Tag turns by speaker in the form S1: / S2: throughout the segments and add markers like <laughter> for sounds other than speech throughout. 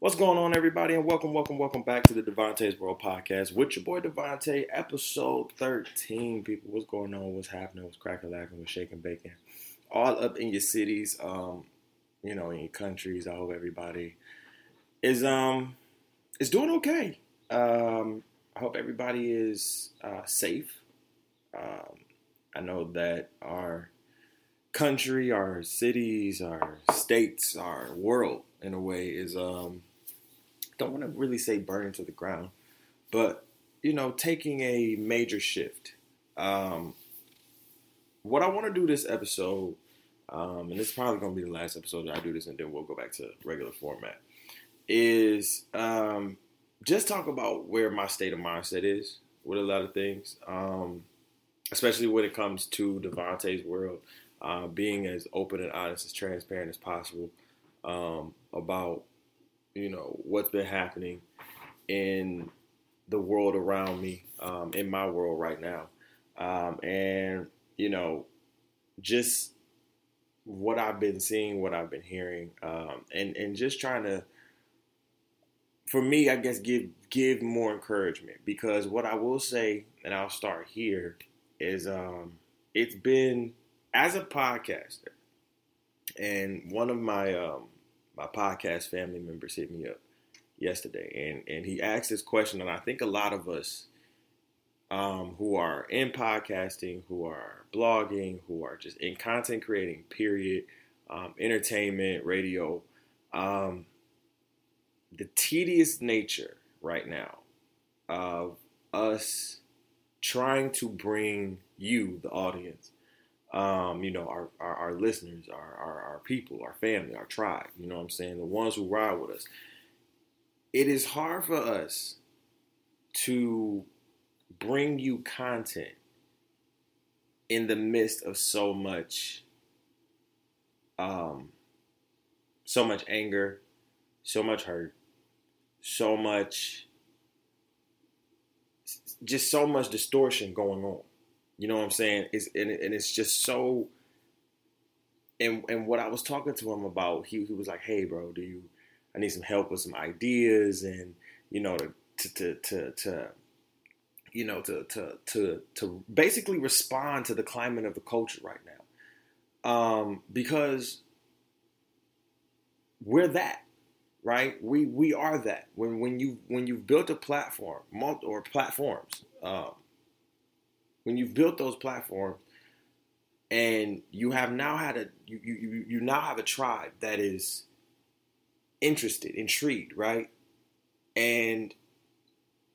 S1: What's going on, everybody, and welcome, welcome, welcome back to the Devontae's World Podcast with your boy Devontae, episode 13. People, what's going on? What's happening? What's cracking, lacking? What's shaking, bacon? All up in your cities, um, you know, in your countries. I hope everybody is um is doing okay. Um, I hope everybody is uh, safe. Um, I know that our country, our cities, our states, our world, in a way, is um don't want to really say burning to the ground, but you know, taking a major shift. Um, what I want to do this episode, um, and is probably going to be the last episode that I do this, and then we'll go back to regular format, is um, just talk about where my state of mindset is with a lot of things, um, especially when it comes to Devontae's world, uh, being as open and honest, as transparent as possible um, about you know what's been happening in the world around me, um, in my world right now, um, and you know just what I've been seeing, what I've been hearing, um, and and just trying to, for me, I guess give give more encouragement. Because what I will say, and I'll start here, is um, it's been as a podcaster, and one of my um, my podcast family members hit me up yesterday, and and he asked this question, and I think a lot of us um, who are in podcasting, who are blogging, who are just in content creating, period, um, entertainment, radio, um, the tedious nature right now of us trying to bring you, the audience, um, you know, our, our, our listeners, our, our, our, people, our family, our tribe, you know what I'm saying? The ones who ride with us. It is hard for us to bring you content in the midst of so much um so much anger, so much hurt, so much just so much distortion going on. You know what I'm saying? It's, and, and it's just so. And and what I was talking to him about, he, he was like, "Hey, bro, do you? I need some help with some ideas, and you know, to to to to, to you know, to to to to basically respond to the climate of the culture right now, um, because we're that, right? We we are that. When when you when you've built a platform, or platforms, um, when you've built those platforms and you have now had a you, you you now have a tribe that is interested, intrigued, right? And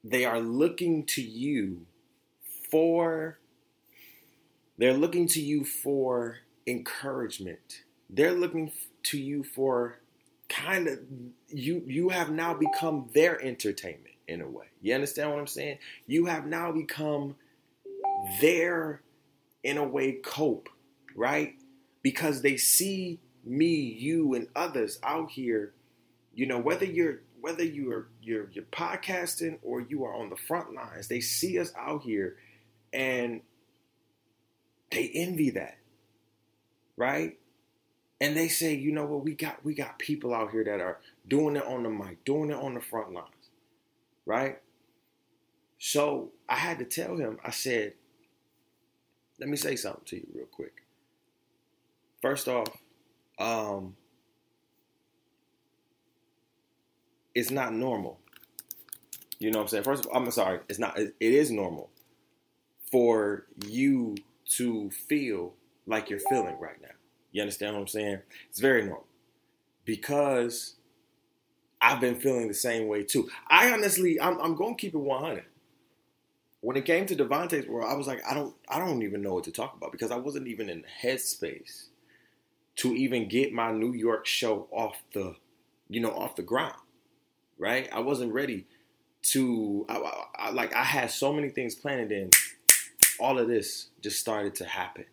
S1: they are looking to you for they're looking to you for encouragement. They're looking to you for kind of you you have now become their entertainment in a way. You understand what I'm saying? You have now become their, in a way, cope, right? Because they see me, you, and others out here, you know, whether you're whether you're you're you're podcasting or you are on the front lines, they see us out here and they envy that. Right? And they say, you know what, we got we got people out here that are doing it on the mic, doing it on the front lines. Right? So I had to tell him, I said, let me say something to you real quick. First off, um, it's not normal. You know what I'm saying? First of all, I'm sorry, it's not, it is normal for you to feel like you're feeling right now. You understand what I'm saying? It's very normal because I've been feeling the same way too. I honestly, I'm, I'm going to keep it 100 when it came to Devontae's world, I was like, I don't, I don't even know what to talk about because I wasn't even in headspace to even get my New York show off the, you know, off the ground, right? I wasn't ready to, I, I, I, like, I had so many things planned, and all of this just started to happen,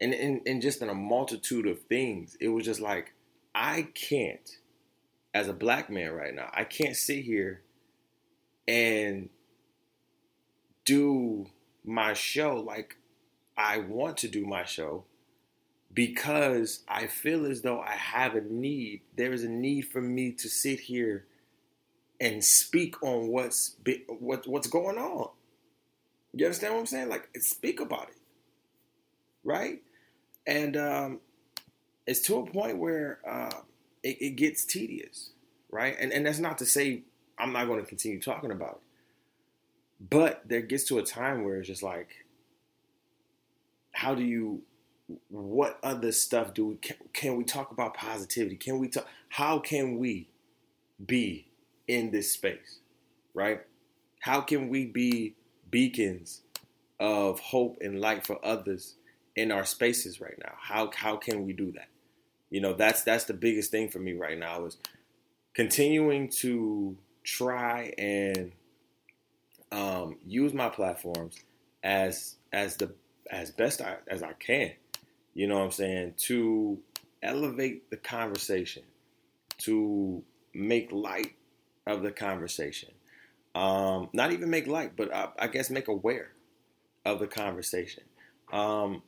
S1: and and, and just in a multitude of things, it was just like, I can't, as a black man right now, I can't sit here and do my show like I want to do my show because I feel as though I have a need. There is a need for me to sit here and speak on what's what, what's going on. You understand what I'm saying? Like, speak about it, right? And um, it's to a point where uh, it, it gets tedious, right? And and that's not to say I'm not going to continue talking about it, but there gets to a time where it's just like, how do you what other stuff do we can, can, we talk about positivity? Can we talk how can we be in this space right? How can we be beacons of hope and light for others in our spaces right now? How how can we do that? You know that's that's the biggest thing for me right now is continuing to try and um, use my platforms as as the as best I, as I can you know what I'm saying, to elevate the conversation, to make light of the conversation. Um, not even make light, but I, I, guess make aware of the conversation. Um,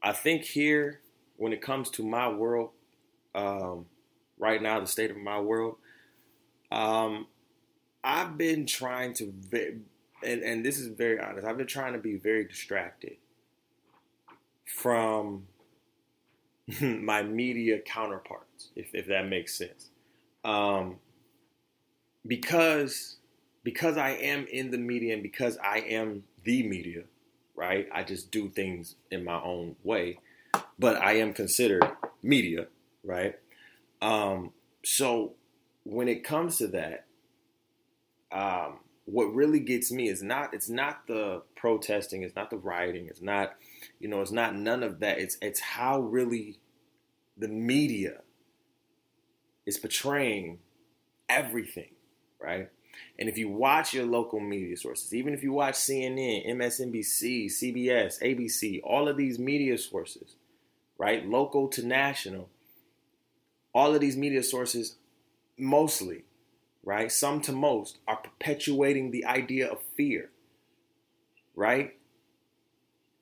S1: I think here, when it comes to my world, um, right now, the state of my world, um, I've been trying to, and, and this is very honest, I've been trying to be very distracted from <laughs> my media counterparts, if, if that makes sense. Um, because because I am in the media and because I am the media, right? I just do things in my own way, but I am considered media, right? Um, so when it comes to that, um, what really gets me is not it's not the protesting, it's not the rioting, it's not you know, it's not none of that. It's it's how really the media is portraying everything, right? And if you watch your local media sources, even if you watch CNN, MSNBC, CBS, ABC, all of these media sources, right, local to national, all of these media sources mostly right? Some to most are perpetuating the idea of fear, right?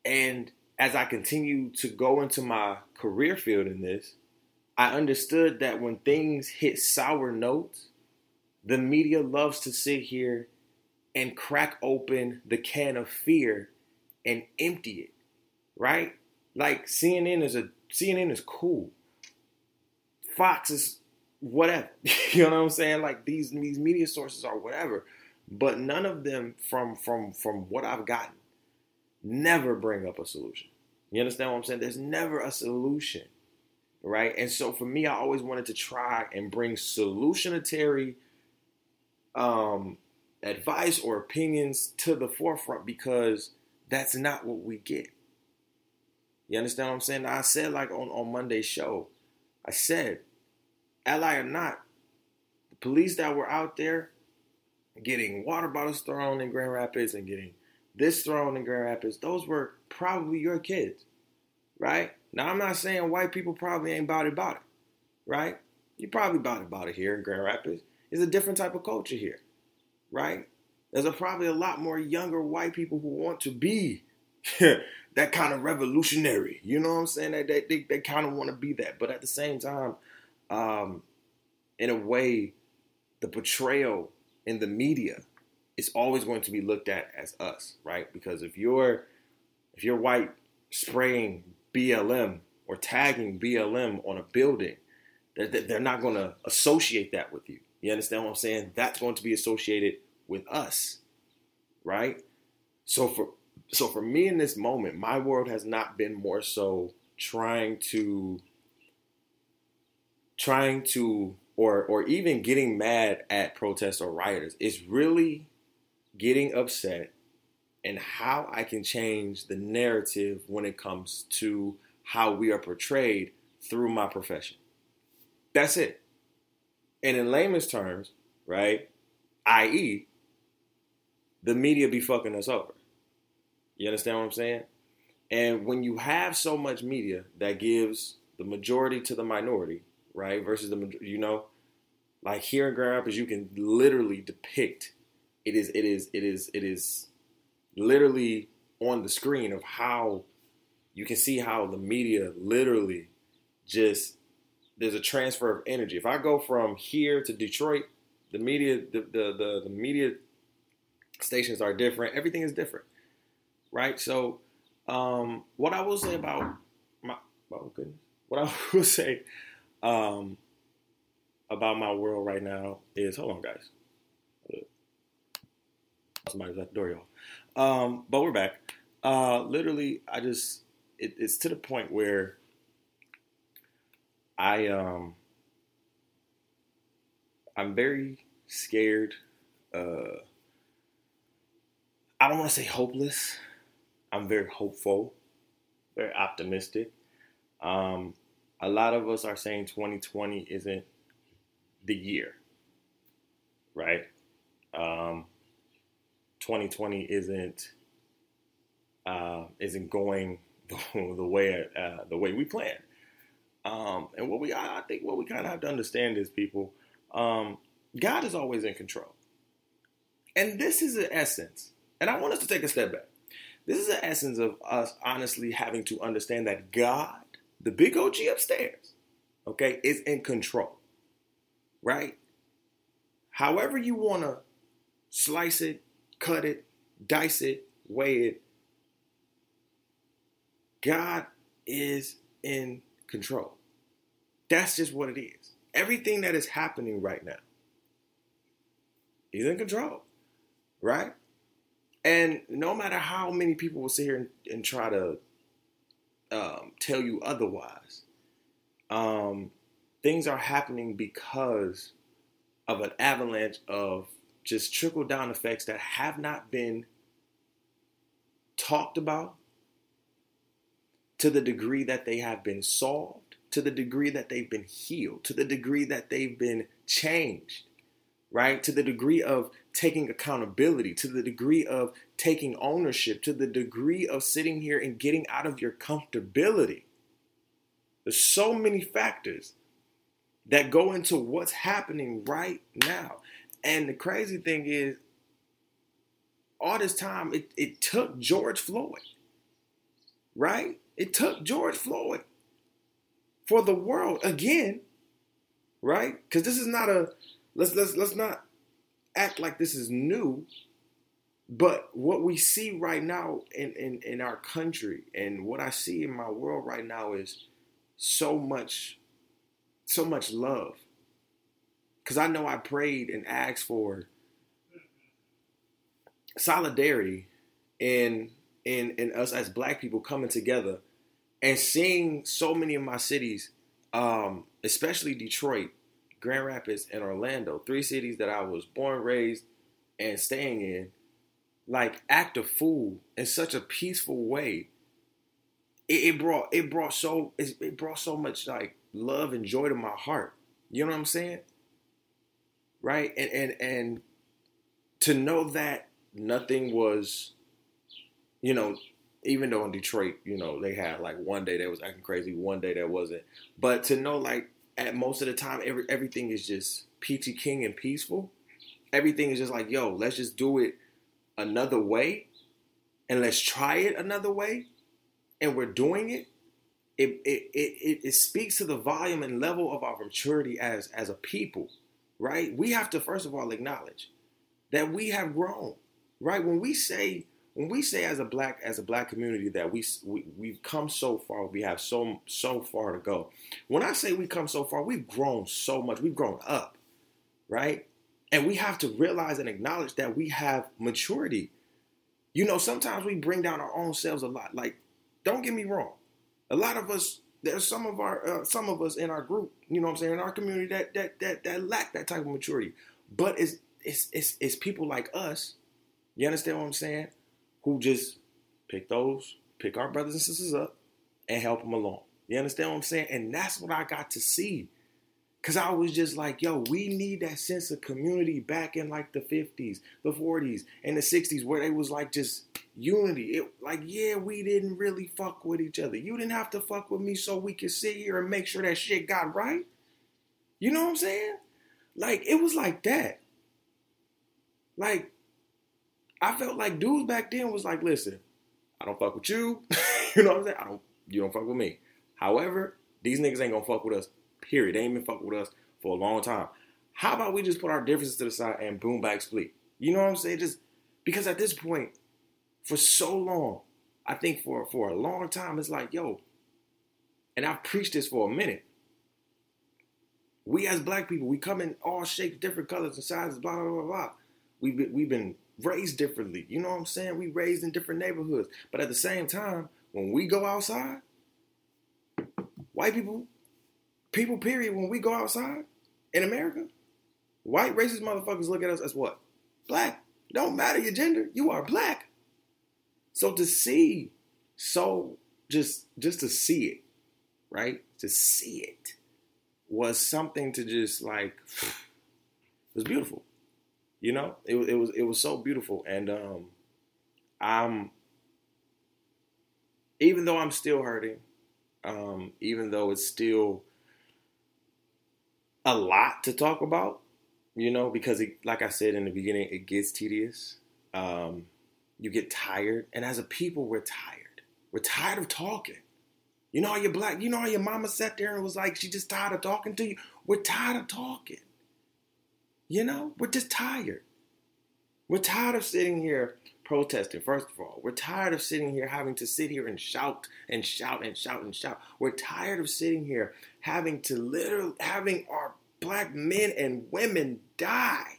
S1: And as I continue to go into my career field in this, I understood that when things hit sour notes, the media loves to sit here and crack open the can of fear and empty it, right? Like CNN is a CNN is cool. Fox is whatever. <laughs> you know what I'm saying? Like these these media sources are whatever, but none of them from from from what I've gotten never bring up a solution. You understand what I'm saying? There's never a solution, right? And so for me, I always wanted to try and bring solutionary um, advice or opinions to the forefront because that's not what we get. You understand what I'm saying? I said like on on Monday's show, I said ally or not, the police that were out there getting water bottles thrown in Grand Rapids and getting this thrown in Grand Rapids, those were probably your kids, right? Now, I'm not saying white people probably ain't about it, about it, right? You probably about it, about it here in Grand Rapids. It's a different type of culture here, right? There's a, probably a lot more younger white people who want to be <laughs> that kind of revolutionary. You know what I'm saying? They, they, they, they kind of want to be that. But at the same time, um, in a way, the portrayal in the media is always going to be looked at as us, right? Because if you're if you're white spraying BLM or tagging BLM on a building, they're, they're not going to associate that with you. You understand what I'm saying? That's going to be associated with us, right? So for so for me in this moment, my world has not been more so trying to trying to or or even getting mad at protests or rioters. It's really getting upset and how I can change the narrative when it comes to how we are portrayed through my profession. That's it. And in layman's terms, right? I.e., the media be fucking us over. You understand what I'm saying? And when you have so much media that gives the majority to the minority, right? Versus the you know, like here in Grand Rapids, you can literally depict. It is it is it is it is literally on the screen of how you can see how the media literally just there's a transfer of energy. If I go from here to Detroit, the media the the the, the media stations are different. Everything is different, right? So, um, what I will say about my oh goodness, what I <laughs> will say um, about my world right now is hold on, guys. Somebody's at the door, y'all. Um, but we're back. Uh, literally, I just it, it's to the point where I um I'm very scared. Uh, I don't want to say hopeless. I'm very hopeful, very optimistic. Um, a lot of us are saying 2020 isn't the year, right? Um, 2020 isn't uh, isn't going <laughs> the, way uh, the way we planned. Um, and what we I think what we kind of have to understand is people, um, God is always in control, and this is the essence. And I want us to take a step back. This is the essence of us honestly having to understand that God, the big OG upstairs, okay, is in control, right? However you want to slice it, cut it, dice it, weigh it, God is in control. That's just what it is. Everything that is happening right now, He's in control, right? And no matter how many people will sit here and, and try to um, tell you otherwise, um, things are happening because of an avalanche of just trickle down effects that have not been talked about to the degree that they have been solved, to the degree that they've been healed, to the degree that they've been changed, right? To the degree of taking accountability, to the degree of taking ownership, to the degree of sitting here and getting out of your comfortability. There's so many factors that go into what's happening right now. And the crazy thing is, all this time, it, it took George Floyd, right? It took George Floyd for the world again, right? Because this is not a let's let's let's not act like this is new. But what we see right now in, in, in our country and what I see in my world right now is so much, so much love. Cause I know I prayed and asked for solidarity in in in us as black people coming together and seeing so many of my cities, um, especially Detroit, Grand Rapids, and Orlando, three cities that I was born, raised, and staying in, like act a fool in such a peaceful way. It, it brought it brought so it brought so much like love and joy to my heart. You know what I'm saying? Right? And and and to know that nothing was, you know, even though in Detroit, you know, they had like one day that was acting crazy, one day that wasn't. But to know like at most of the time, every everything is just peachy king and peaceful. Everything is just like, yo, let's just do it another way, and let's try it another way, and we're doing it. It it it, it speaks to the volume and level of our maturity as as a people, right? We have to first of all acknowledge that we have grown, right? When we say when we say as a black as a black community that we, we we've come so far, we have so so far to go. When I say we come so far, we've grown so much. We've grown up, right? And we have to realize and acknowledge that we have maturity. You know, sometimes we bring down our own selves a lot. Like, don't get me wrong. A lot of us, there's some of our uh, some of us in our group, you know what I'm saying, in our community that that that that lack that type of maturity. But it's it's it's, it's people like us. You understand what I'm saying? Who just pick those, pick our brothers and sisters up and help them along. You understand what I'm saying? And that's what I got to see. Cause I was just like, yo, we need that sense of community back in like the 50s, the 40s, and the 60s, where they was like just unity. It like, yeah, we didn't really fuck with each other. You didn't have to fuck with me so we could sit here and make sure that shit got right. You know what I'm saying? Like, it was like that. Like, I felt like dudes back then was like, listen, I don't fuck with you. <laughs> you know what I'm saying? I don't You don't fuck with me. However, these niggas ain't gonna fuck with us. Period. They ain't been fuck with us for a long time. How about we just put our differences to the side and boom back split? You know what I'm saying? Just because at this point, for so long, I think for for a long time, it's like, yo, and I've preached this for a minute. We as black people, we come in all shapes, different colors and sizes, blah blah blah blah. We've been, we've been raised differently. You know what I'm saying? We raised in different neighborhoods, but at the same time, when we go outside, white people, people period, when we go outside in America, white racist motherfuckers look at us as what? Black. Don't matter your gender, you are black. So to see, so just just to see it, right? To see it was something to just like <sighs> it was beautiful. You know, it, it was it was so beautiful, and um, I'm even though I'm still hurting, um, even though it's still a lot to talk about, you know, because it, like I said in the beginning, it gets tedious. Um, you get tired, and as a people, we're tired. We're tired of talking. You know how your black, you know your mama sat there and was like, she just tired of talking to you. We're tired of talking. You know, we're just tired. We're tired of sitting here protesting, first of all. We're tired of sitting here having to sit here and shout and shout and shout and shout. We're tired of sitting here having to literally having our black men and women die.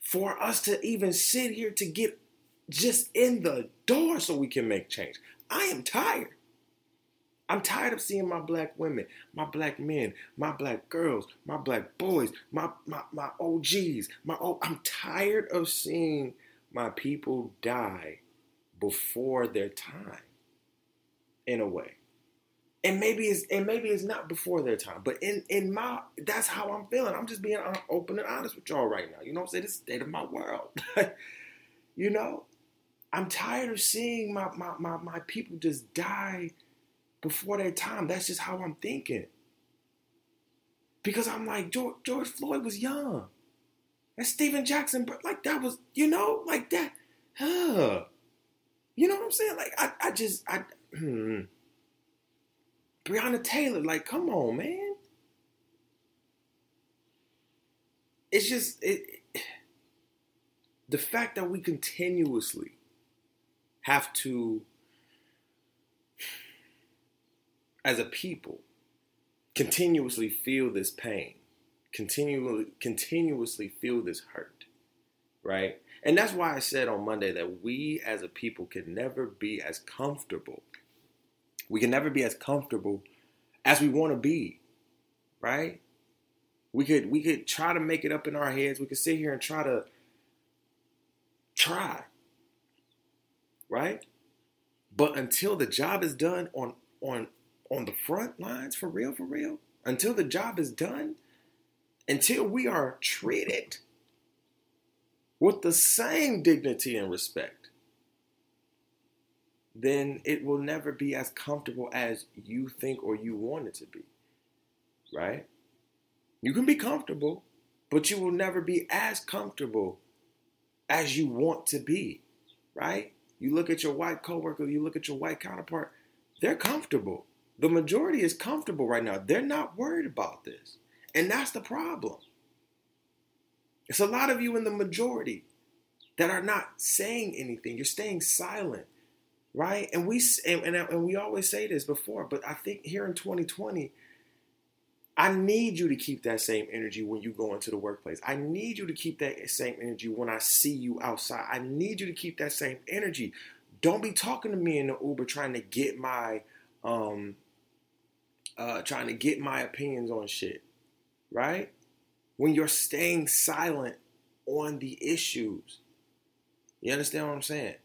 S1: For us to even sit here to get just in the door so we can make change. I am tired. I'm tired of seeing my black women, my black men, my black girls, my black boys, my my, my OGs, my oh, I'm tired of seeing my people die before their time. In a way. And maybe it's and maybe it's not before their time, but in in my that's how I'm feeling. I'm just being uh, open and honest with y'all right now. You know what I'm saying? This state of my world. <laughs> you know, I'm tired of seeing my, my my my people just die before their time. That's just how I'm thinking. Because I'm like, George, George Floyd was young. And Stephen Jackson, but like that was, you know, like that. Huh. You know what I'm saying? Like I, I just, I, hmm. Breonna Taylor, like, come on, man. It's just it, the fact that we continuously have to as a people, continuously feel this pain, continually, continuously feel this hurt, right? And that's why I said on Monday that we as a people can never be as comfortable. We can never be as comfortable as we want to be, right? We could we could try to make it up in our heads. We could sit here and try to try, right? But until the job is done on on on the front lines for real, for real, until the job is done, until we are treated with the same dignity and respect, then it will never be as comfortable as you think or you want it to be. Right? You can be comfortable, but you will never be as comfortable as you want to be. Right? You look at your white coworker, you look at your white counterpart, they're comfortable. The majority is comfortable right now. They're not worried about this. And that's the problem. It's a lot of you in the majority that are not saying anything. You're staying silent, right? And we and, and, and we always say this before, but I think here in 2020, I need you to keep that same energy when you go into the workplace. I need you to keep that same energy when I see you outside. I need you to keep that same energy. Don't be talking to me in the Uber trying to get my um uh, trying to get my opinions on shit, right? When you're staying silent on the issues. You understand what I'm saying?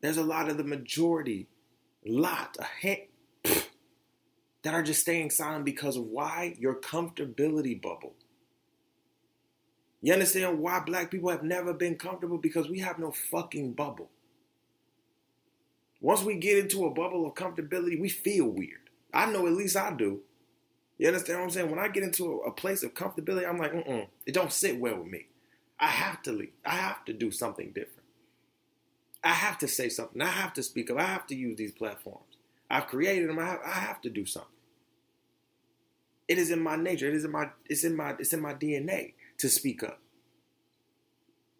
S1: There's a lot of the majority, lot, a hand, <sniffs> that are just staying silent because of why? Your comfortability bubble. You understand why black people have never been comfortable? Because we have no fucking bubble. Once we get into a bubble of comfortability, we feel weird. I know at least I do. You understand what I'm saying? When I get into a, place of comfortability, I'm like, mm it don't sit well with me. I have to leave. I have to do something different. I have to say something. I have to speak up. I have to use these platforms. I've created them. I have, I have to do something. It is in my nature. It is in my it's in my it's in my DNA to speak up.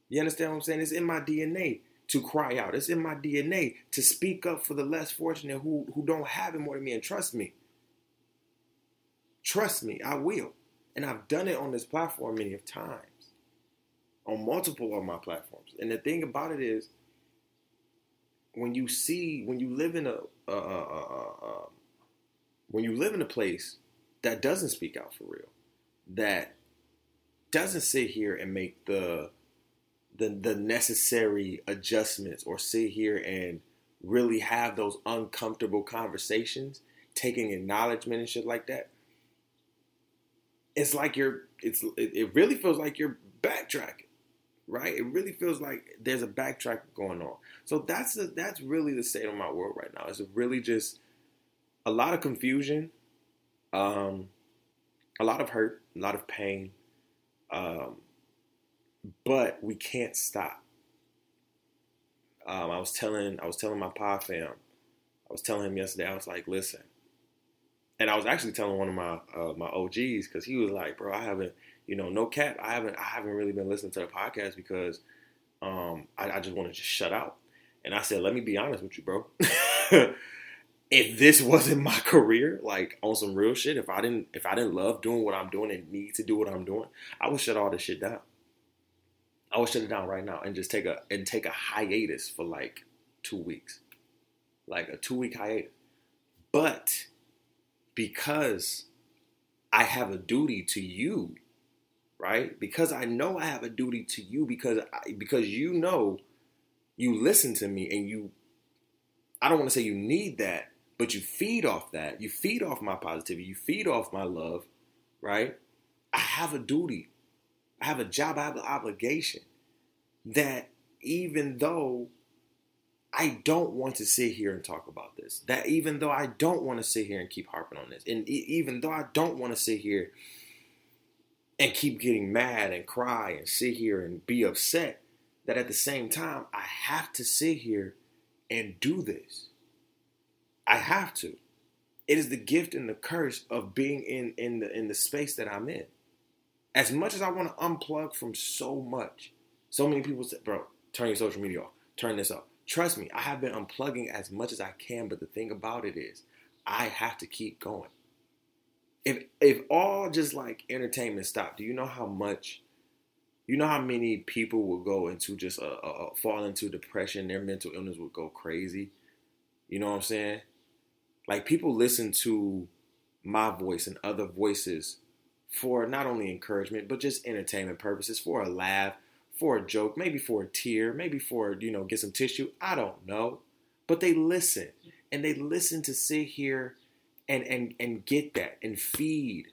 S1: You understand what I'm saying? It's in my DNA to cry out. It's in my DNA to speak up for the less fortunate who, who don't have it more than me. And trust me, trust me, I will. And I've done it on this platform many of times, on multiple of my platforms. And the thing about it is, when you see, when you live in a, uh, when you live in a place that doesn't speak out for real, that doesn't sit here and make the the the necessary adjustments or sit here and really have those uncomfortable conversations, taking acknowledgement and shit like that. It's like you're it's it really feels like you're backtracking, right? It really feels like there's a backtrack going on. So that's the, that's really the state of my world right now. It's really just a lot of confusion, um, a lot of hurt, a lot of pain, um, but we can't stop. Um, I was telling I was telling my pa fam, I was telling him yesterday. I was like, listen, and I was actually telling one of my uh, my OGs because he was like, bro, I haven't, you know, no cap, I haven't I haven't really been listening to the podcast because um, I, I just want to just shut out. And I said, let me be honest with you, bro. <laughs> if this wasn't my career, like on some real shit, if I didn't if I didn't love doing what I'm doing and need to do what I'm doing, I would shut all this shit down. I would shut it down right now and just take a and take a hiatus for like two weeks, like a two week hiatus. But because I have a duty to you, right? Because I know I have a duty to you because I, because you know you listen to me and you I don't want to say you need that, but you feed off that. You feed off my positivity. You feed off my love, right? I have a duty I have a job, I have an obligation that even though I don't want to sit here and talk about this, that even though I don't want to sit here and keep harping on this, and even though I don't want to sit here and keep getting mad and cry and sit here and be upset, that at the same time, I have to sit here and do this. I have to. It is the gift and the curse of being in, in the in the space that I'm in. As much as I want to unplug from so much, so many people say, bro, turn your social media off, turn this off. Trust me, I have been unplugging as much as I can, but the thing about it is, I have to keep going. If if all just like entertainment stopped, do you know how much? You know how many people will go into just a, a, a fall into depression? Their mental illness would go crazy. You know what I'm saying? Like people listen to my voice and other voices for not only encouragement, but just entertainment purposes, for a laugh, for a joke, maybe for a tear, maybe for, you know, get some tissue. I don't know. But they listen. And they listen to sit here and and and get that and feed.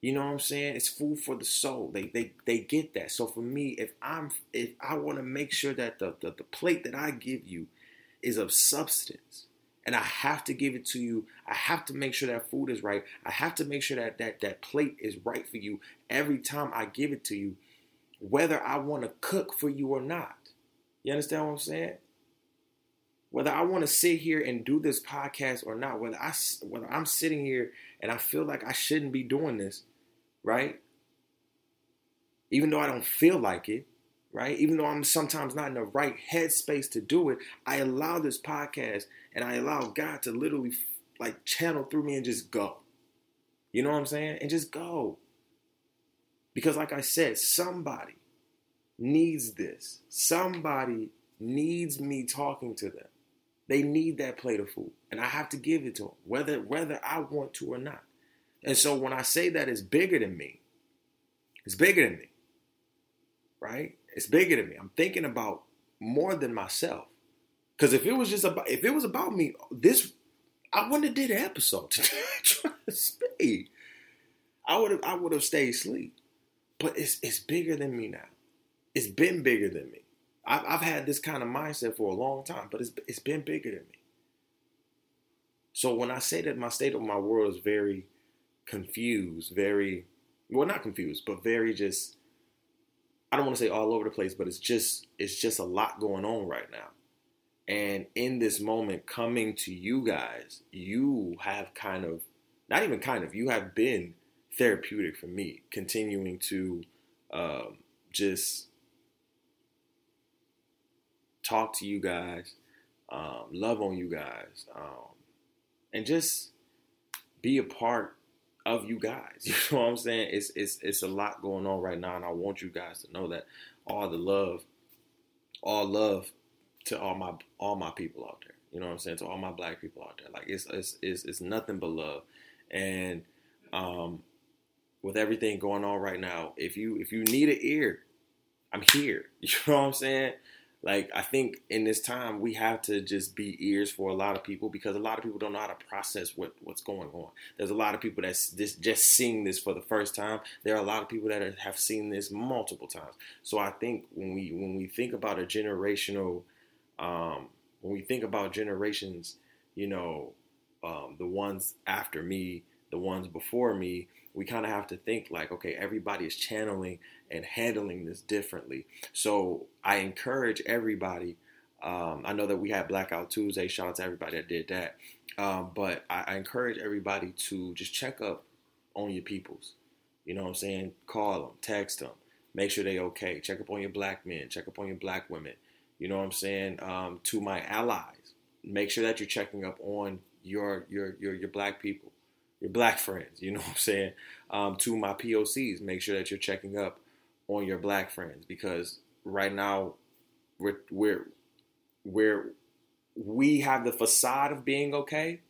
S1: You know what I'm saying? It's food for the soul. They they they get that. So for me, if I'm if I want to make sure that the, the the plate that I give you is of substance, and I have to give it to you. I have to make sure that food is right. I have to make sure that that, that plate is right for you every time I give it to you, whether I want to cook for you or not. You understand what I'm saying? Whether I want to sit here and do this podcast or not, whether I whether I'm sitting here and I feel like I shouldn't be doing this, right? Even though I don't feel like it, right? Even though I'm sometimes not in the right headspace to do it, I allow this podcast and I allow God to literally like channel through me and just go. You know what I'm saying? And just go. Because, like I said, somebody needs this. Somebody needs me talking to them. They need that plate of food, and I have to give it to them, whether whether I want to or not. And so when I say that it's bigger than me, it's bigger than me, right? It's bigger than me. I'm thinking about more than myself. Because if it was just about if it was about me, this I wouldn't have did an episode. <laughs> Trust me. I would have I would have stayed asleep. But it's it's bigger than me now. It's been bigger than me. I've, I've had this kind of mindset for a long time, but it's it's been bigger than me. So when I say that my state of my world is very confused, very well not confused, but very just I don't want to say all over the place, but it's just it's just a lot going on right now. And in this moment, coming to you guys, you have kind of, not even kind of, you have been therapeutic for me, continuing to um, just talk to you guys, um, love on you guys, um, and just be a part of you guys. <laughs> You know what I'm saying? It's it's it's a lot going on right now, and I want you guys to know that all the love, all love to all my all my people out there. You know what I'm saying? To all my black people out there. Like it's it's it's, it's nothing but love. And um with everything going on right now, if you if you need an ear, I'm here. <laughs> You know what I'm saying? Like I think in this time we have to just be ears for a lot of people because a lot of people don't know how to process what what's going on. There's a lot of people that's just just seeing this for the first time. There are a lot of people that have seen this multiple times. So I think when we when we think about a generational, um, when we think about generations, you know, um, the ones after me, the ones before me, we kind of have to think like, okay, everybody is channeling and handling this differently. So I encourage everybody. Um, I know that we had Blackout Tuesday. Shout out to everybody that did that. Um, but I, I, encourage everybody to just check up on your peoples. You know what I'm saying? Call them, text them, make sure they're okay. Check up on your black men, check up on your black women. You know what I'm saying? Um, to my allies, make sure that you're checking up on your your your your black people your black friends. You know what I'm saying? Um, to my POCs, make sure that you're checking up on your black friends because right now we're we're we're we have the facade of being okay,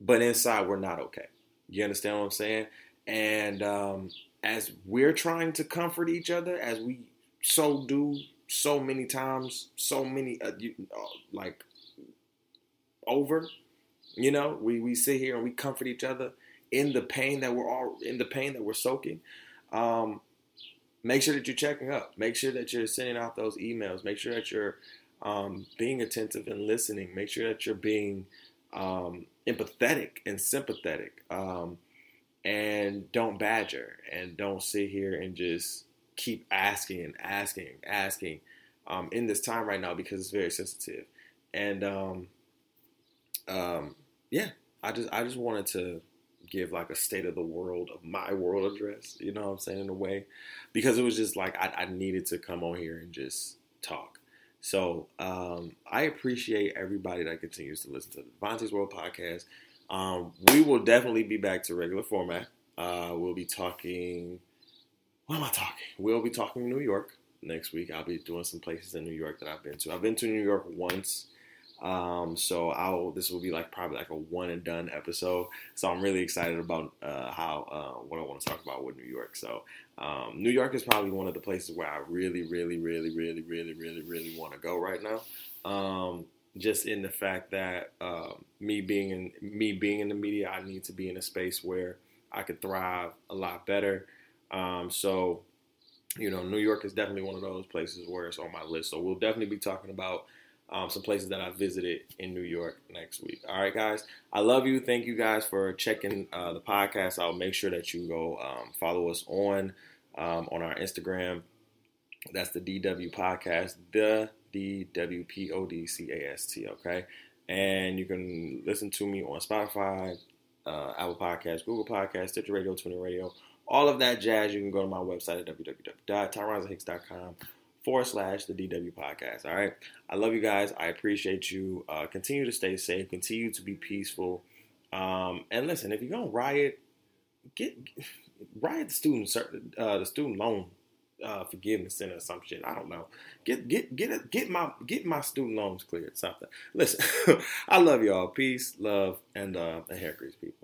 S1: but inside we're not okay. You understand what I'm saying? And um, as we're trying to comfort each other, as we so do so many times, so many uh, you, uh, like over you know, we, we sit here and we comfort each other in the pain that we're all in the pain that we're soaking. Um, make sure that you're checking up. Make sure that you're sending out those emails. Make sure that you're um, being attentive and listening. Make sure that you're being um, empathetic and sympathetic. Um, and don't badger and don't sit here and just keep asking and asking and asking um, in this time right now because it's very sensitive. And um, um, yeah, I just I just wanted to give like a state of the world of my world address, you know what I'm saying, in a way. Because it was just like I, I needed to come on here and just talk. So um, I appreciate everybody that continues to listen to the Devontae's World podcast. Um, we will definitely be back to regular format. Uh, we'll be talking. What am I talking? We'll be talking New York next week. I'll be doing some places in New York that I've been to. I've been to New York once. Um, so I'll this will be like probably like a one and done episode. So I'm really excited about uh, how uh, what I want to talk about with New York. So um, New York is probably one of the places where I really, really, really, really, really, really, really want to go right now. Um, just in the fact that uh, me being in me being in the media, I need to be in a space where I could thrive a lot better. Um, so you know, New York is definitely one of those places where it's on my list. So we'll definitely be talking about um, some places that I visited in New York next week. All right, guys. I love you. Thank you guys for checking uh, the podcast. I'll make sure that you go um, follow us on um, on our Instagram. That's the DW Podcast, the D W P O D C A S T. Okay, and you can listen to me on Spotify, uh, Apple Podcasts, Google Podcasts, Stitcher Radio, Twitter Radio, all of that jazz. You can go to my website at www.tyronzahicks.com forward slash the DW podcast. All right. I love you guys. I appreciate you. Uh, continue to stay safe. Continue to be peaceful. Um, and listen, if you're gonna riot, get riot the student uh, the student loan uh, forgiveness center or some shit. I don't know. Get get get a, get my get my student loans cleared. Something. Listen, <laughs> I love y'all. Peace, love, and uh, and hair grease, people.